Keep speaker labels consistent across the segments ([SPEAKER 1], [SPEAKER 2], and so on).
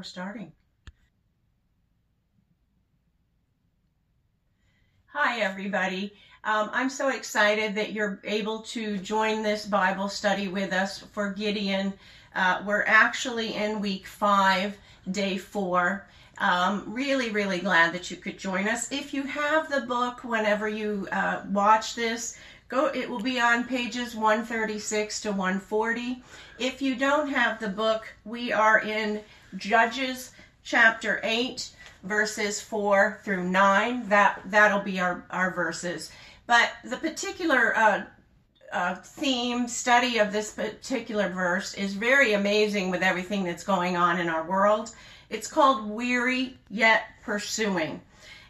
[SPEAKER 1] we're starting. Hi, everybody. Um, I'm so excited that you're able to join this Bible study with us for Gideon. Uh, we're actually in week five, day four. Um, really, really glad that you could join us. If you have the book, whenever you uh, watch this, go. It will be on pages 136 to 140. If you don't have the book, we are in Judges chapter 8 verses 4 through 9. That, that'll be our, our verses. But the particular uh, uh, theme, study of this particular verse is very amazing with everything that's going on in our world. It's called Weary Yet Pursuing.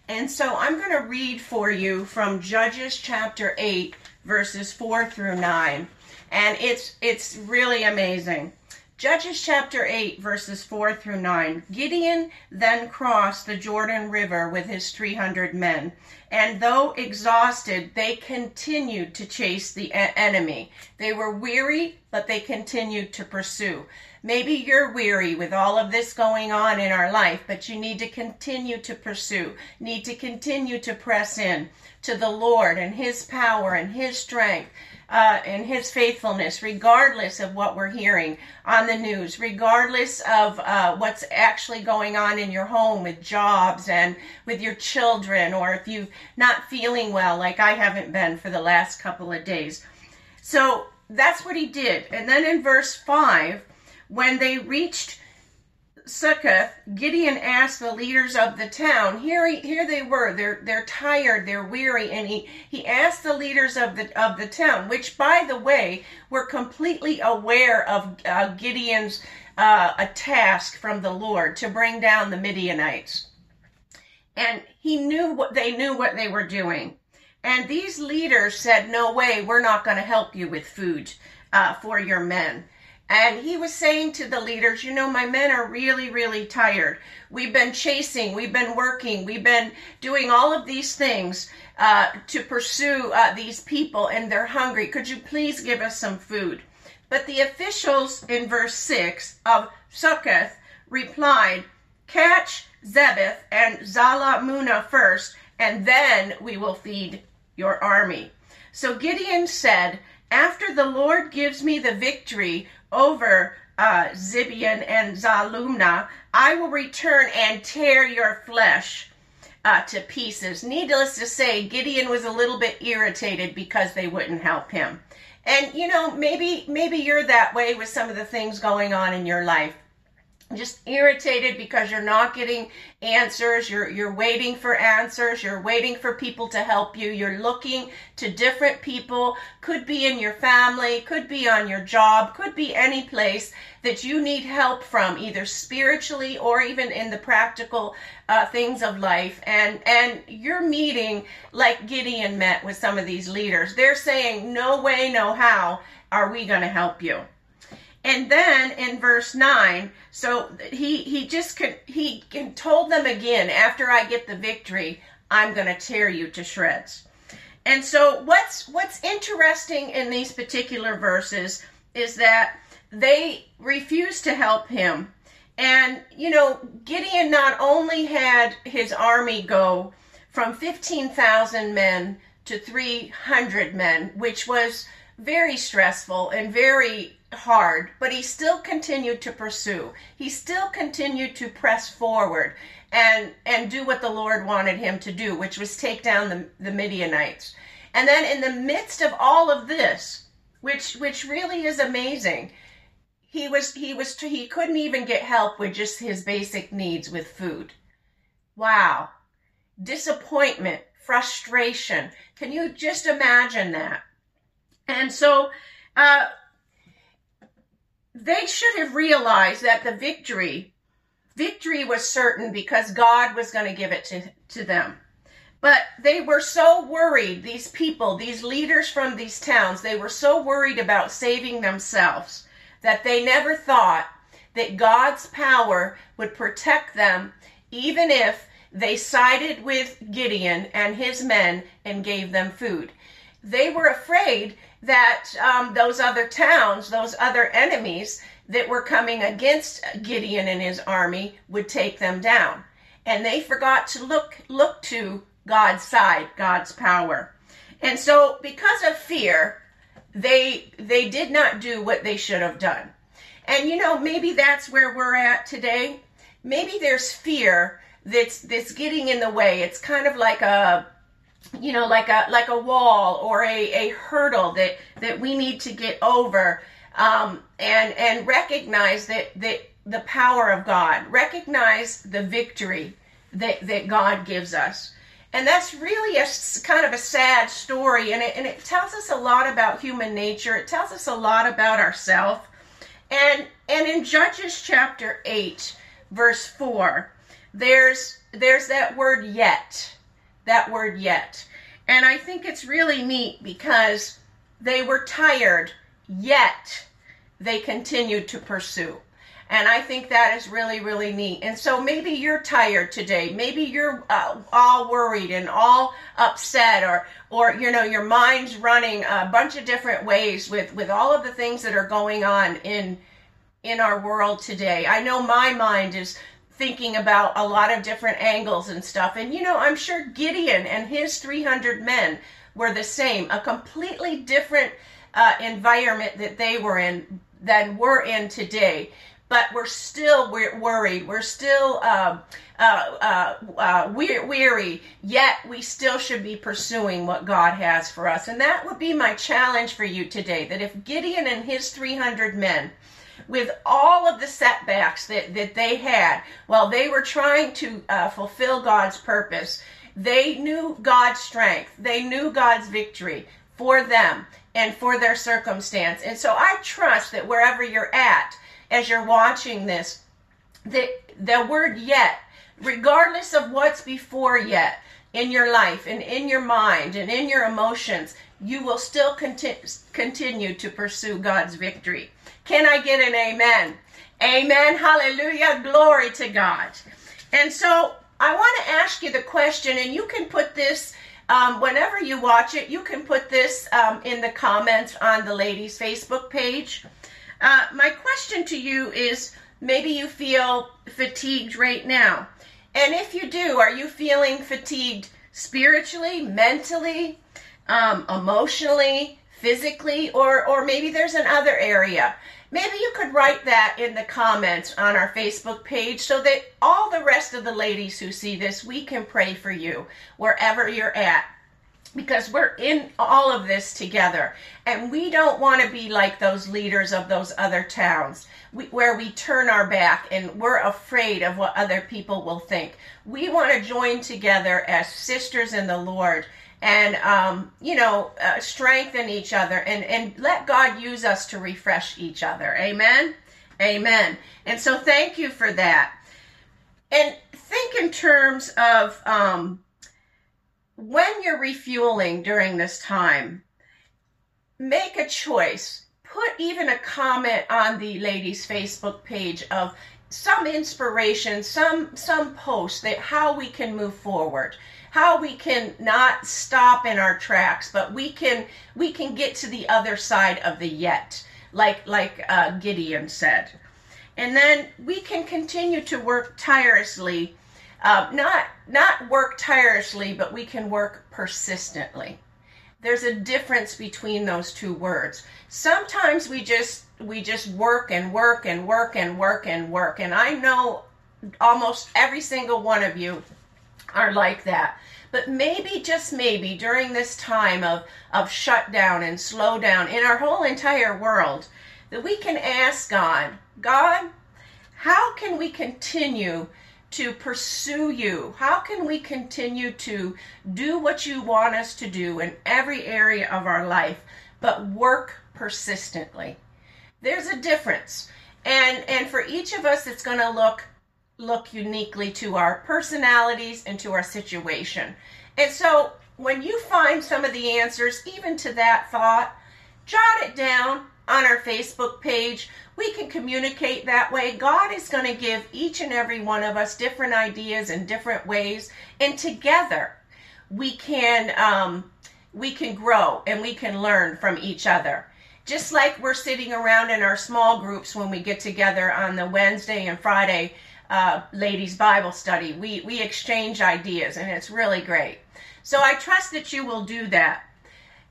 [SPEAKER 1] And so I'm going to read for you from Judges chapter 8, verses 4 through 9. And it's, it's really amazing. Judges chapter 8, verses 4 through 9. Gideon then crossed the Jordan River with his 300 men, and though exhausted, they continued to chase the enemy. They were weary, but they continued to pursue. Maybe you're weary with all of this going on in our life, but you need to continue to pursue, need to continue to press in to the Lord and His power and His strength uh, and his faithfulness, regardless of what we're hearing on the news, regardless of uh, what's actually going on in your home with jobs and with your children, or if you're not feeling well, like I haven't been for the last couple of days. So that's what he did. And then in verse 5, when they reached Succoth, Gideon asked the leaders of the town. Here, he, here they were. They're they're tired. They're weary, and he he asked the leaders of the of the town, which by the way were completely aware of uh, Gideon's uh, a task from the Lord to bring down the Midianites, and he knew what they knew what they were doing. And these leaders said, "No way, we're not going to help you with food uh, for your men." And he was saying to the leaders, you know, my men are really, really tired. We've been chasing, we've been working, we've been doing all of these things uh, to pursue uh, these people, and they're hungry. Could you please give us some food? But the officials in verse 6 of Succoth replied, Catch Zebeth and Zalmunna first, and then we will feed your army. So Gideon said, After the Lord gives me the victory, over uh, Zibian and Zalumna, I will return and tear your flesh uh, to pieces. Needless to say, Gideon was a little bit irritated because they wouldn't help him. And you know, maybe maybe you're that way with some of the things going on in your life just irritated because you're not getting answers you're you're waiting for answers you're waiting for people to help you you're looking to different people. Could be in your family could be on your job could be any place that you need help from either spiritually or even in the practical uh, things of life. And and you're meeting like gideon met with some of these leaders. They're saying no way no how are we going to help you and then in verse 9, so he he just could he told them again, after I get the victory, I'm going to tear you to shreds. And so what's what's interesting in these particular verses is that they refuse to help him. And you know, Gideon not only had his army go from 15,000 men to 300 men, which was very stressful and very hard, but he still continued to pursue. He still continued to press forward and and do what the Lord wanted him to do, which was take down the, the Midianites. And then in the midst of all of this, which which really is amazing, he was he was he couldn't even get help with just his basic needs with food. Wow. Disappointment, frustration. Can you just imagine that? And so uh, they should have realized that the victory, victory was certain because God was going to give it to, to them. But they were so worried, these people, these leaders from these towns, they were so worried about saving themselves that they never thought that God's power would protect them even if they sided with Gideon and his men and gave them food. They were afraid that um, those other towns, those other enemies that were coming against Gideon and his army would take them down. And they forgot to look look to God's side, God's power. And so because of fear, they they did not do what they should have done. And you know, maybe that's where we're at today. Maybe there's fear that's that's getting in the way. It's kind of like a you know, like a like a wall or a, a hurdle that that we need to get over um, and and recognize that that the power of God, recognize the victory that that God gives us. And that's really a kind of a sad story, and it, and it tells us a lot about human nature. It tells us a lot about ourselves. And and in Judges chapter eight, verse four, there's there's that word yet, that word yet, and I think it's really neat because they were tired, yet they continued to pursue. And I think that is really, really neat. And so maybe you're tired today. Maybe you're uh, all worried and all upset, or, or you know, your mind's running a bunch of different ways with with all of the things that are going on in in our world today. I know my mind is thinking about a lot of different angles and stuff. And you know, I'm sure Gideon and his 300 men were the same, a completely different uh, environment that they were in than we're in today but we're still worried. We're still uh, uh, uh, uh weary, yet we still should be pursuing what God has for us. And that would be my challenge for you today that if Gideon and his 300 men, with all of the setbacks that, that they had while they were trying to uh, fulfill God's purpose, they knew God's strength, they knew God's victory for them and for their circumstance. And so I trust that wherever you're at, as you're watching this, the, the word yet, regardless of what's before yet in your life and in your mind and in your emotions, you will still conti- continue to pursue God's victory. Can I get an amen? Amen. Hallelujah. Glory to God. And so I want to ask you the question, and you can put this um, whenever you watch it, you can put this um, in the comments on the ladies' Facebook page. Uh, my question to you is maybe you feel fatigued right now. And if you do, are you feeling fatigued spiritually, mentally, um, emotionally, physically, or, or maybe there's another area? Maybe you could write that in the comments on our Facebook page so that all the rest of the ladies who see this, we can pray for you wherever you're at. Because we're in all of this together. And we don't want to be like those leaders of those other towns we, where we turn our back and we're afraid of what other people will think. We want to join together as sisters in the lord and um, you know uh, strengthen each other and, and let god use us to refresh each other. Amen? Amen. And so thank you for that. And think in terms of um, when you're refueling during this time, make a choice. Put even a comment on the ladies' Facebook page of some inspiration, some some post that how we can move forward, how we can not stop in our tracks, but we can we can get to the other side of the yet, like like uh, Gideon said, and then we can continue to work tirelessly uh, not not work tirelessly, but we can work persistently. There's a difference between those two words. Sometimes we just we just work and work and work and work and work, and I know almost every single one of you are like that. But maybe, just maybe, during this time of, of shutdown and slowdown in our whole entire world, that we can ask God, God, how can we continue to pursue you? How can we continue to do what you want us to do in every area of our life, but work persistently? There's a difference. And and for each of us it's going to look look uniquely to our personalities and to our situation. And so when you find some of the answers even to that thought, jot it down on our Facebook page. We can communicate that way. God is going to give each and every one of us different ideas and different ways, and together we can um, we can grow and we can learn from each other. Just like we're sitting around in our small groups when we get together on the Wednesday and Friday uh, ladies Bible study, we, we exchange ideas and it's really great. So I trust that you will do that.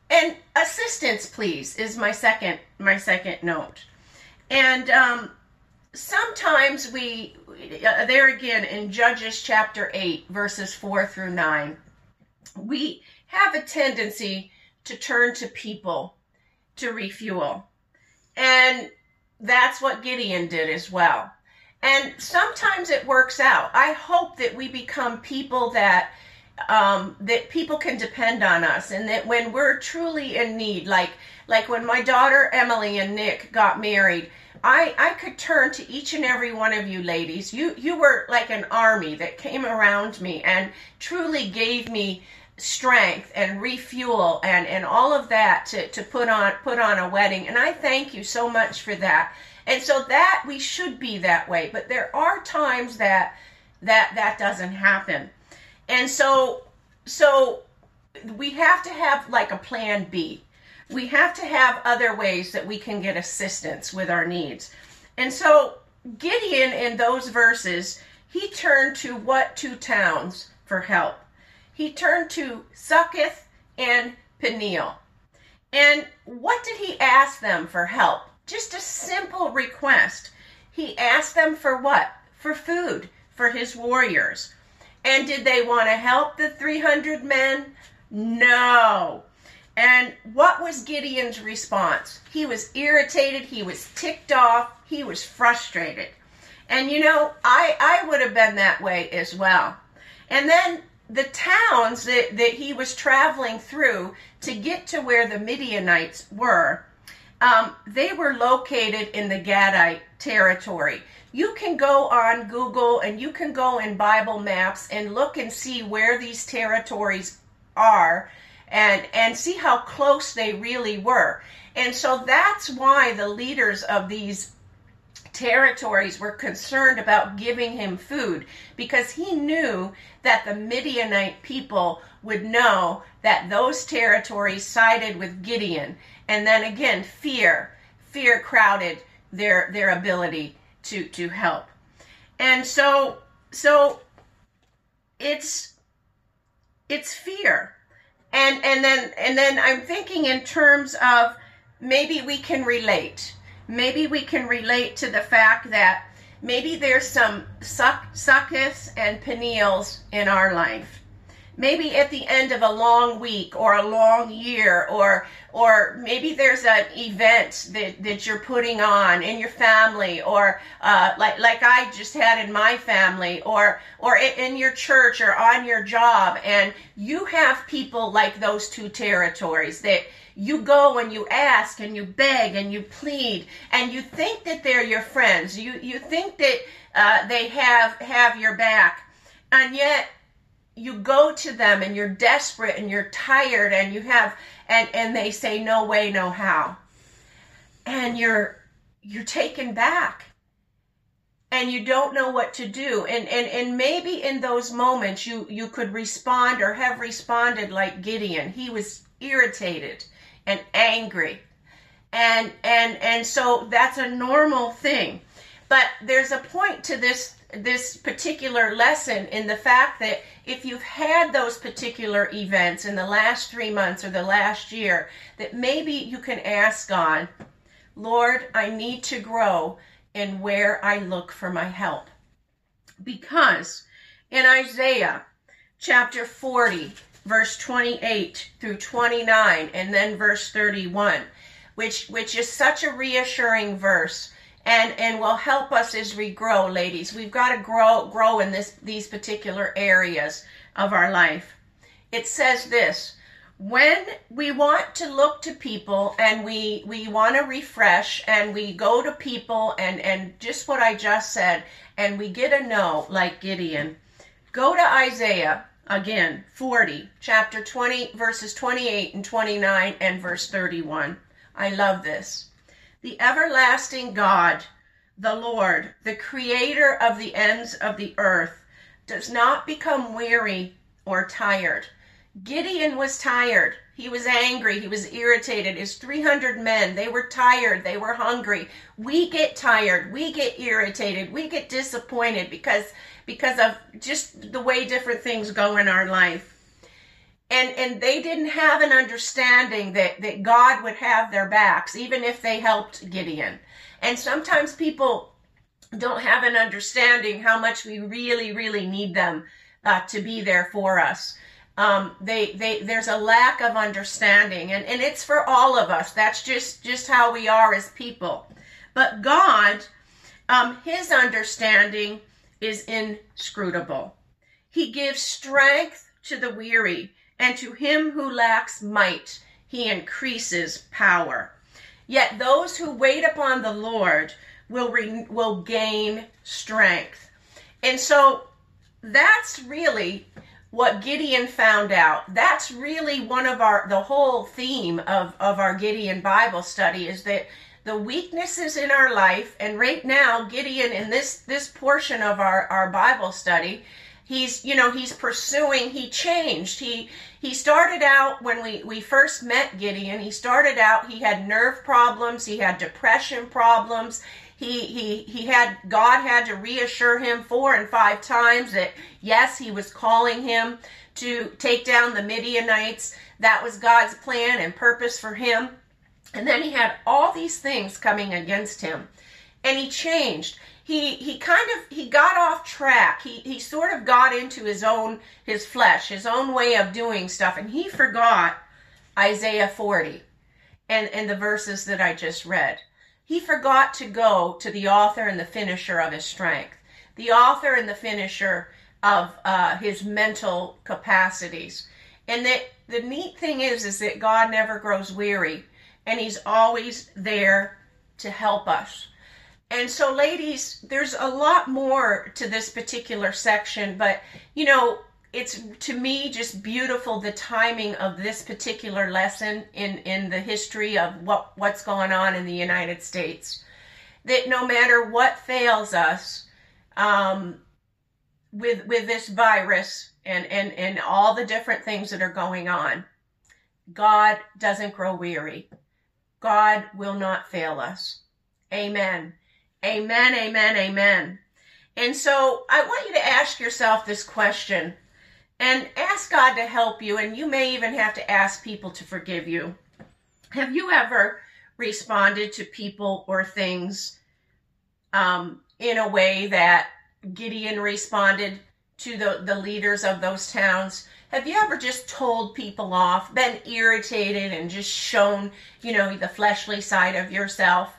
[SPEAKER 1] And assistance, please, is my second my second note. And um, sometimes we, uh, there again in Judges chapter 8, verses 4 through 9, we have a tendency to turn to people to refuel. And that's what Gideon did as well. And sometimes it works out. I hope that we become people that um, that people can depend on us, and that when we're truly in need, like like when my daughter Emily and Nick got married, I I could turn to each and every one of you ladies. You you were like an army that came around me and truly gave me strength and refuel and and all of that to to put on put on a wedding. And I thank you so much for that. And so that we should be that way, but there are times that that that doesn't happen. And so so we have to have like a plan B. We have to have other ways that we can get assistance with our needs. And so Gideon in those verses, he turned to what two towns for help? He turned to Succoth and Peniel. And what did he ask them for help? Just a simple request. He asked them for what? For food for his warriors. And did they want to help the 300 men? No. And what was Gideon's response? He was irritated, he was ticked off, he was frustrated. And you know, I, I would have been that way as well. And then the towns that, that he was traveling through to get to where the Midianites were um, they were located in the Gadite territory. You can go on Google and you can go in Bible maps and look and see where these territories are and and see how close they really were. And so that's why the leaders of these territories were concerned about giving him food because he knew that the Midianite people would know that those territories sided with Gideon and then again fear fear crowded their their ability to to help. And so so it's it's fear. And and then and then i'm thinking in terms of maybe we can relate. Maybe we can relate to the fact that maybe there's some suck, succus and peniels in our life maybe at the end of a long week or a long year or or maybe there's an event that, that you're putting on in your family or uh, like like I just had in my family or or in your church or on your job. And you have people like those two territories that you go and you ask and you beg and you plead and you think that they're your friends. You you think that uh, they have have your back. And yet you go to them and you're desperate and you're tired and you have and and they say no way no how. And you're you're taken back. And you don't know what to do. And and and maybe in those moments you you could respond or have responded like Gideon. He was irritated and angry. And and and so that's a normal thing. But there's a point to this this particular lesson in the fact that if you've had those particular events in the last three months or the last year, that maybe you can ask God, Lord, I need to grow in where I look for my help. Because in Isaiah chapter 40, verse 28 through 29, and then verse 31, which, which is such a reassuring verse and and will help us as we grow ladies. We've got to grow grow in this these particular areas of our life. It says this when we want to look to people and we we want to refresh and we go to people and and just what I just said and we get a no like Gideon go to Isaiah again 40 chapter 20 verses 28 and 29 and verse 31 I love this the everlasting God, the Lord, the creator of the ends of the earth, does not become weary or tired. Gideon was tired. He was angry. He was irritated. His 300 men, they were tired. They were hungry. We get tired. We get irritated. We get disappointed because because of just the way different things go in our life. And and they didn't have an understanding that that God would have their backs even if they helped Gideon. And sometimes people don't have an understanding how much we really really need them uh, to be there for us. Um, they they there's a lack of understanding and, and it's for all of us. That's just just how we are as people. But god um, his understanding is inscrutable. He gives strength to the weary and to him who lacks might he increases power yet those who wait upon the lord will re, will gain strength and so that's really what Gideon found out. That's really one of our the whole theme of of our Gideon Bible study is that the weaknesses in our life and right now Gideon in this this portion of our our Bible study he's you know he's pursuing he changed he he started out when we we first met Gideon he started out he had nerve problems he had depression problems he he he had God had to reassure him four and five times that yes, he was calling him to take down the Midianites. That was God's plan and purpose for him. And then he had all these things coming against him. And he changed. He he kind of he got off track. He he sort of got into his own his flesh, his own way of doing stuff and he forgot Isaiah 40 and and the verses that I just read he forgot to go to the author and the finisher of his strength, the author and the finisher of uh, his mental capacities. And that the neat thing is, is that God never grows weary, and He's always there to help us. And so, ladies, there's a lot more to this particular section, but you know, it's to me just beautiful the timing of this particular lesson in in the history of what what's going on in the United States. That no matter what fails us um, with with this virus and and and all the different things that are going on God doesn't grow weary. God will not fail us. Amen amen amen amen and so I want you to ask yourself this question and ask God to help you. And you may even have to ask people to forgive you. Have you ever responded to people or things um, in a way that Gideon responded to the, the leaders of those towns? Have you ever just told people off, been irritated, and just shown, you know, the fleshly side of yourself?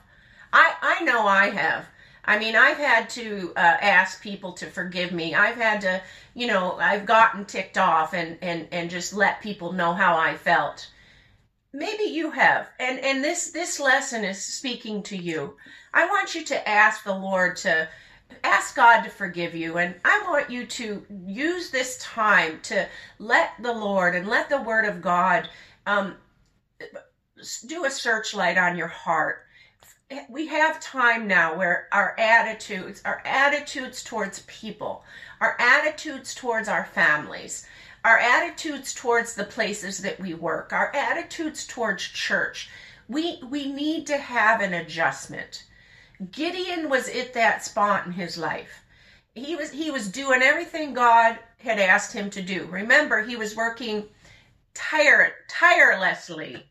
[SPEAKER 1] I, I know I have. I mean, I've had to uh, ask people to forgive me. I've had to, you know, I've gotten ticked off and and and just let people know how I felt. Maybe you have, and and this this lesson is speaking to you. I want you to ask the Lord to ask God to forgive you, and I want you to use this time to let the Lord and let the Word of God um, do a searchlight on your heart we have time now where our attitudes, our attitudes towards people, our attitudes towards our families, our attitudes towards the places that we work, our attitudes towards church, we we need to have an adjustment. Gideon was at that spot in his life. He was he was doing everything God had asked him to do. Remember, he was working tire, tirelessly,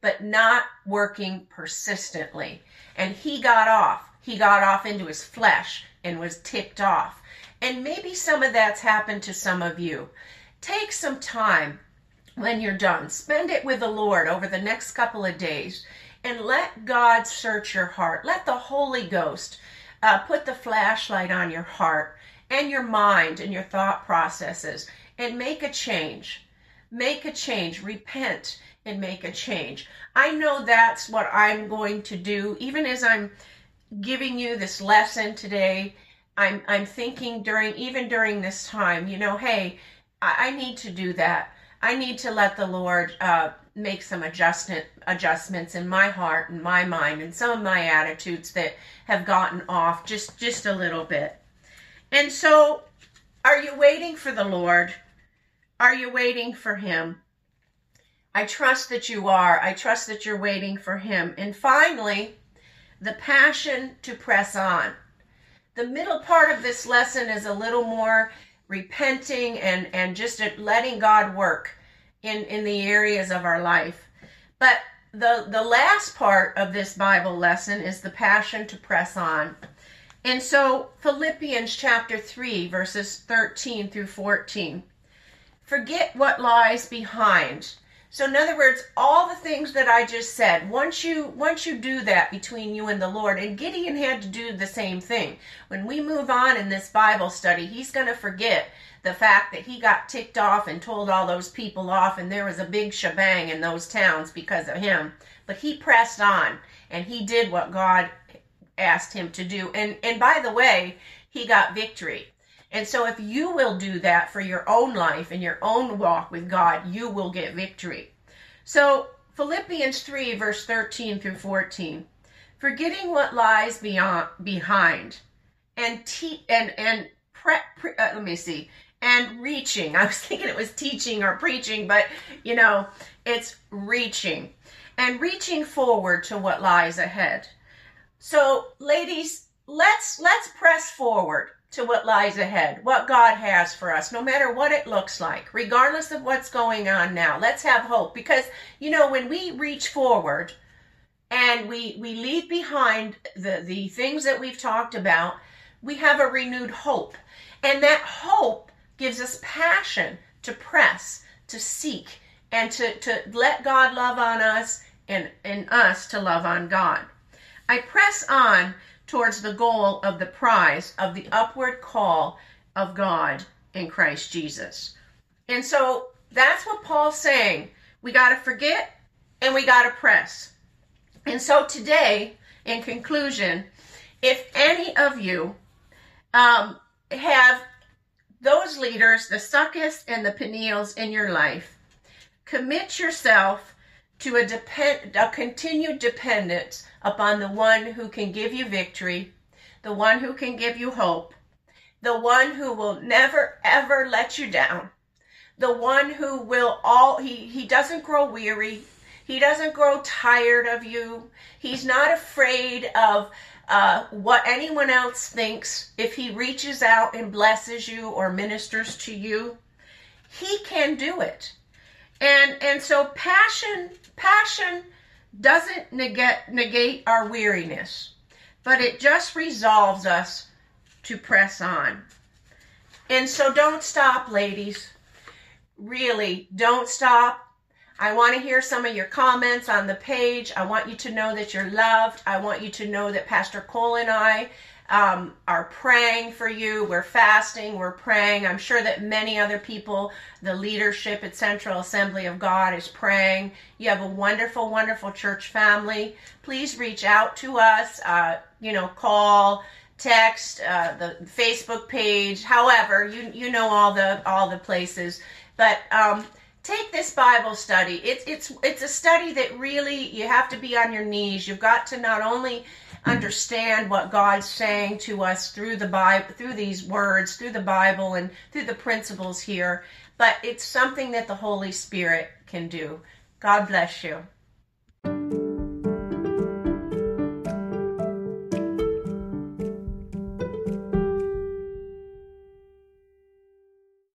[SPEAKER 1] but not working persistently and he got off. He got off into his flesh and was ticked off. And maybe some of that's happened to some of you. Take some time when you're done, spend it with the Lord over the next couple of days, and let God search your heart. Let the Holy Ghost uh, put the flashlight on your heart and your mind and your thought processes and make a change. Make a change. Repent and make a change. I know that's what I'm going to do. Even as I'm giving you this lesson today, I'm I'm thinking during even during this time, you know, hey, I, I need to do that. I need to let the Lord uh, make some adjustment adjustments in my heart and my mind and some of my attitudes that have gotten off just just a little bit. And so, are you waiting for the Lord? Are you waiting for Him? I trust that you are. I trust that you're waiting for Him. And finally, the passion to press on. The middle part of this lesson is a little more repenting and, and just letting God work in, in the areas of our life. But the, the last part of this Bible lesson is the passion to press on. And so, Philippians chapter 3, verses 13 through 14. Forget what lies behind so in other words, all the things that I just said, once you once you do that between you and the Lord, and Gideon had to do the same thing. When we move on in this Bible study, he's going to forget the fact that he got ticked off and told all those people off and there was a big shebang in those towns because of him. But he pressed on and he did what God asked him to do. And and by the way, he got victory. And so, if you will do that for your own life and your own walk with God, you will get victory. So, Philippians 3, verse 13 through 14. Forgetting what lies beyond, behind and te- and and pre- pre- uh, let me see and reaching. I was thinking it was teaching or preaching, but you know, it's reaching and reaching forward to what lies ahead. So, ladies, let's let's press forward to what lies ahead, what God has for us, no matter what it looks like, regardless of what's going on now. Let's have hope because, you know, when we reach forward and we, we leave behind the, the things that we've talked about, we have a renewed hope. And that hope gives us passion to press, to seek, and to, to let God love on us and, and us to love on God. I press on towards the goal of the prize of the upward call of God in Christ Jesus. And so that's what Paul's saying. We got to forget and we got to press. And so today, in conclusion, if any of you um, have those leaders, the Succus and the Peniels in your life, commit yourself to a, depend, a continued dependence upon the one who can give you victory, the one who can give you hope, the one who will never ever let you down, the one who will all he he doesn't grow weary, he doesn't grow tired of you. He's not afraid of uh, what anyone else thinks if he reaches out and blesses you or ministers to you. He can do it. And and so passion passion doesn't negate, negate our weariness, but it just resolves us to press on. And so don't stop, ladies. Really, don't stop. I want to hear some of your comments on the page. I want you to know that you're loved. I want you to know that Pastor Cole and I um, are praying for you. We're fasting, we're praying. I'm sure that many other people, the leadership at Central Assembly of God is praying. You have a wonderful, wonderful church family. Please reach out to us, uh, you know, call, text, uh, the Facebook page, however, you, you know all the, all the places. But, um, take this Bible study. It's it's it's a study that really you have to be on your knees. You've got to not only understand what God's saying to us through the Bible, through these words, through the Bible, and through the principles here. But it's something that the Holy Spirit can do. God bless you.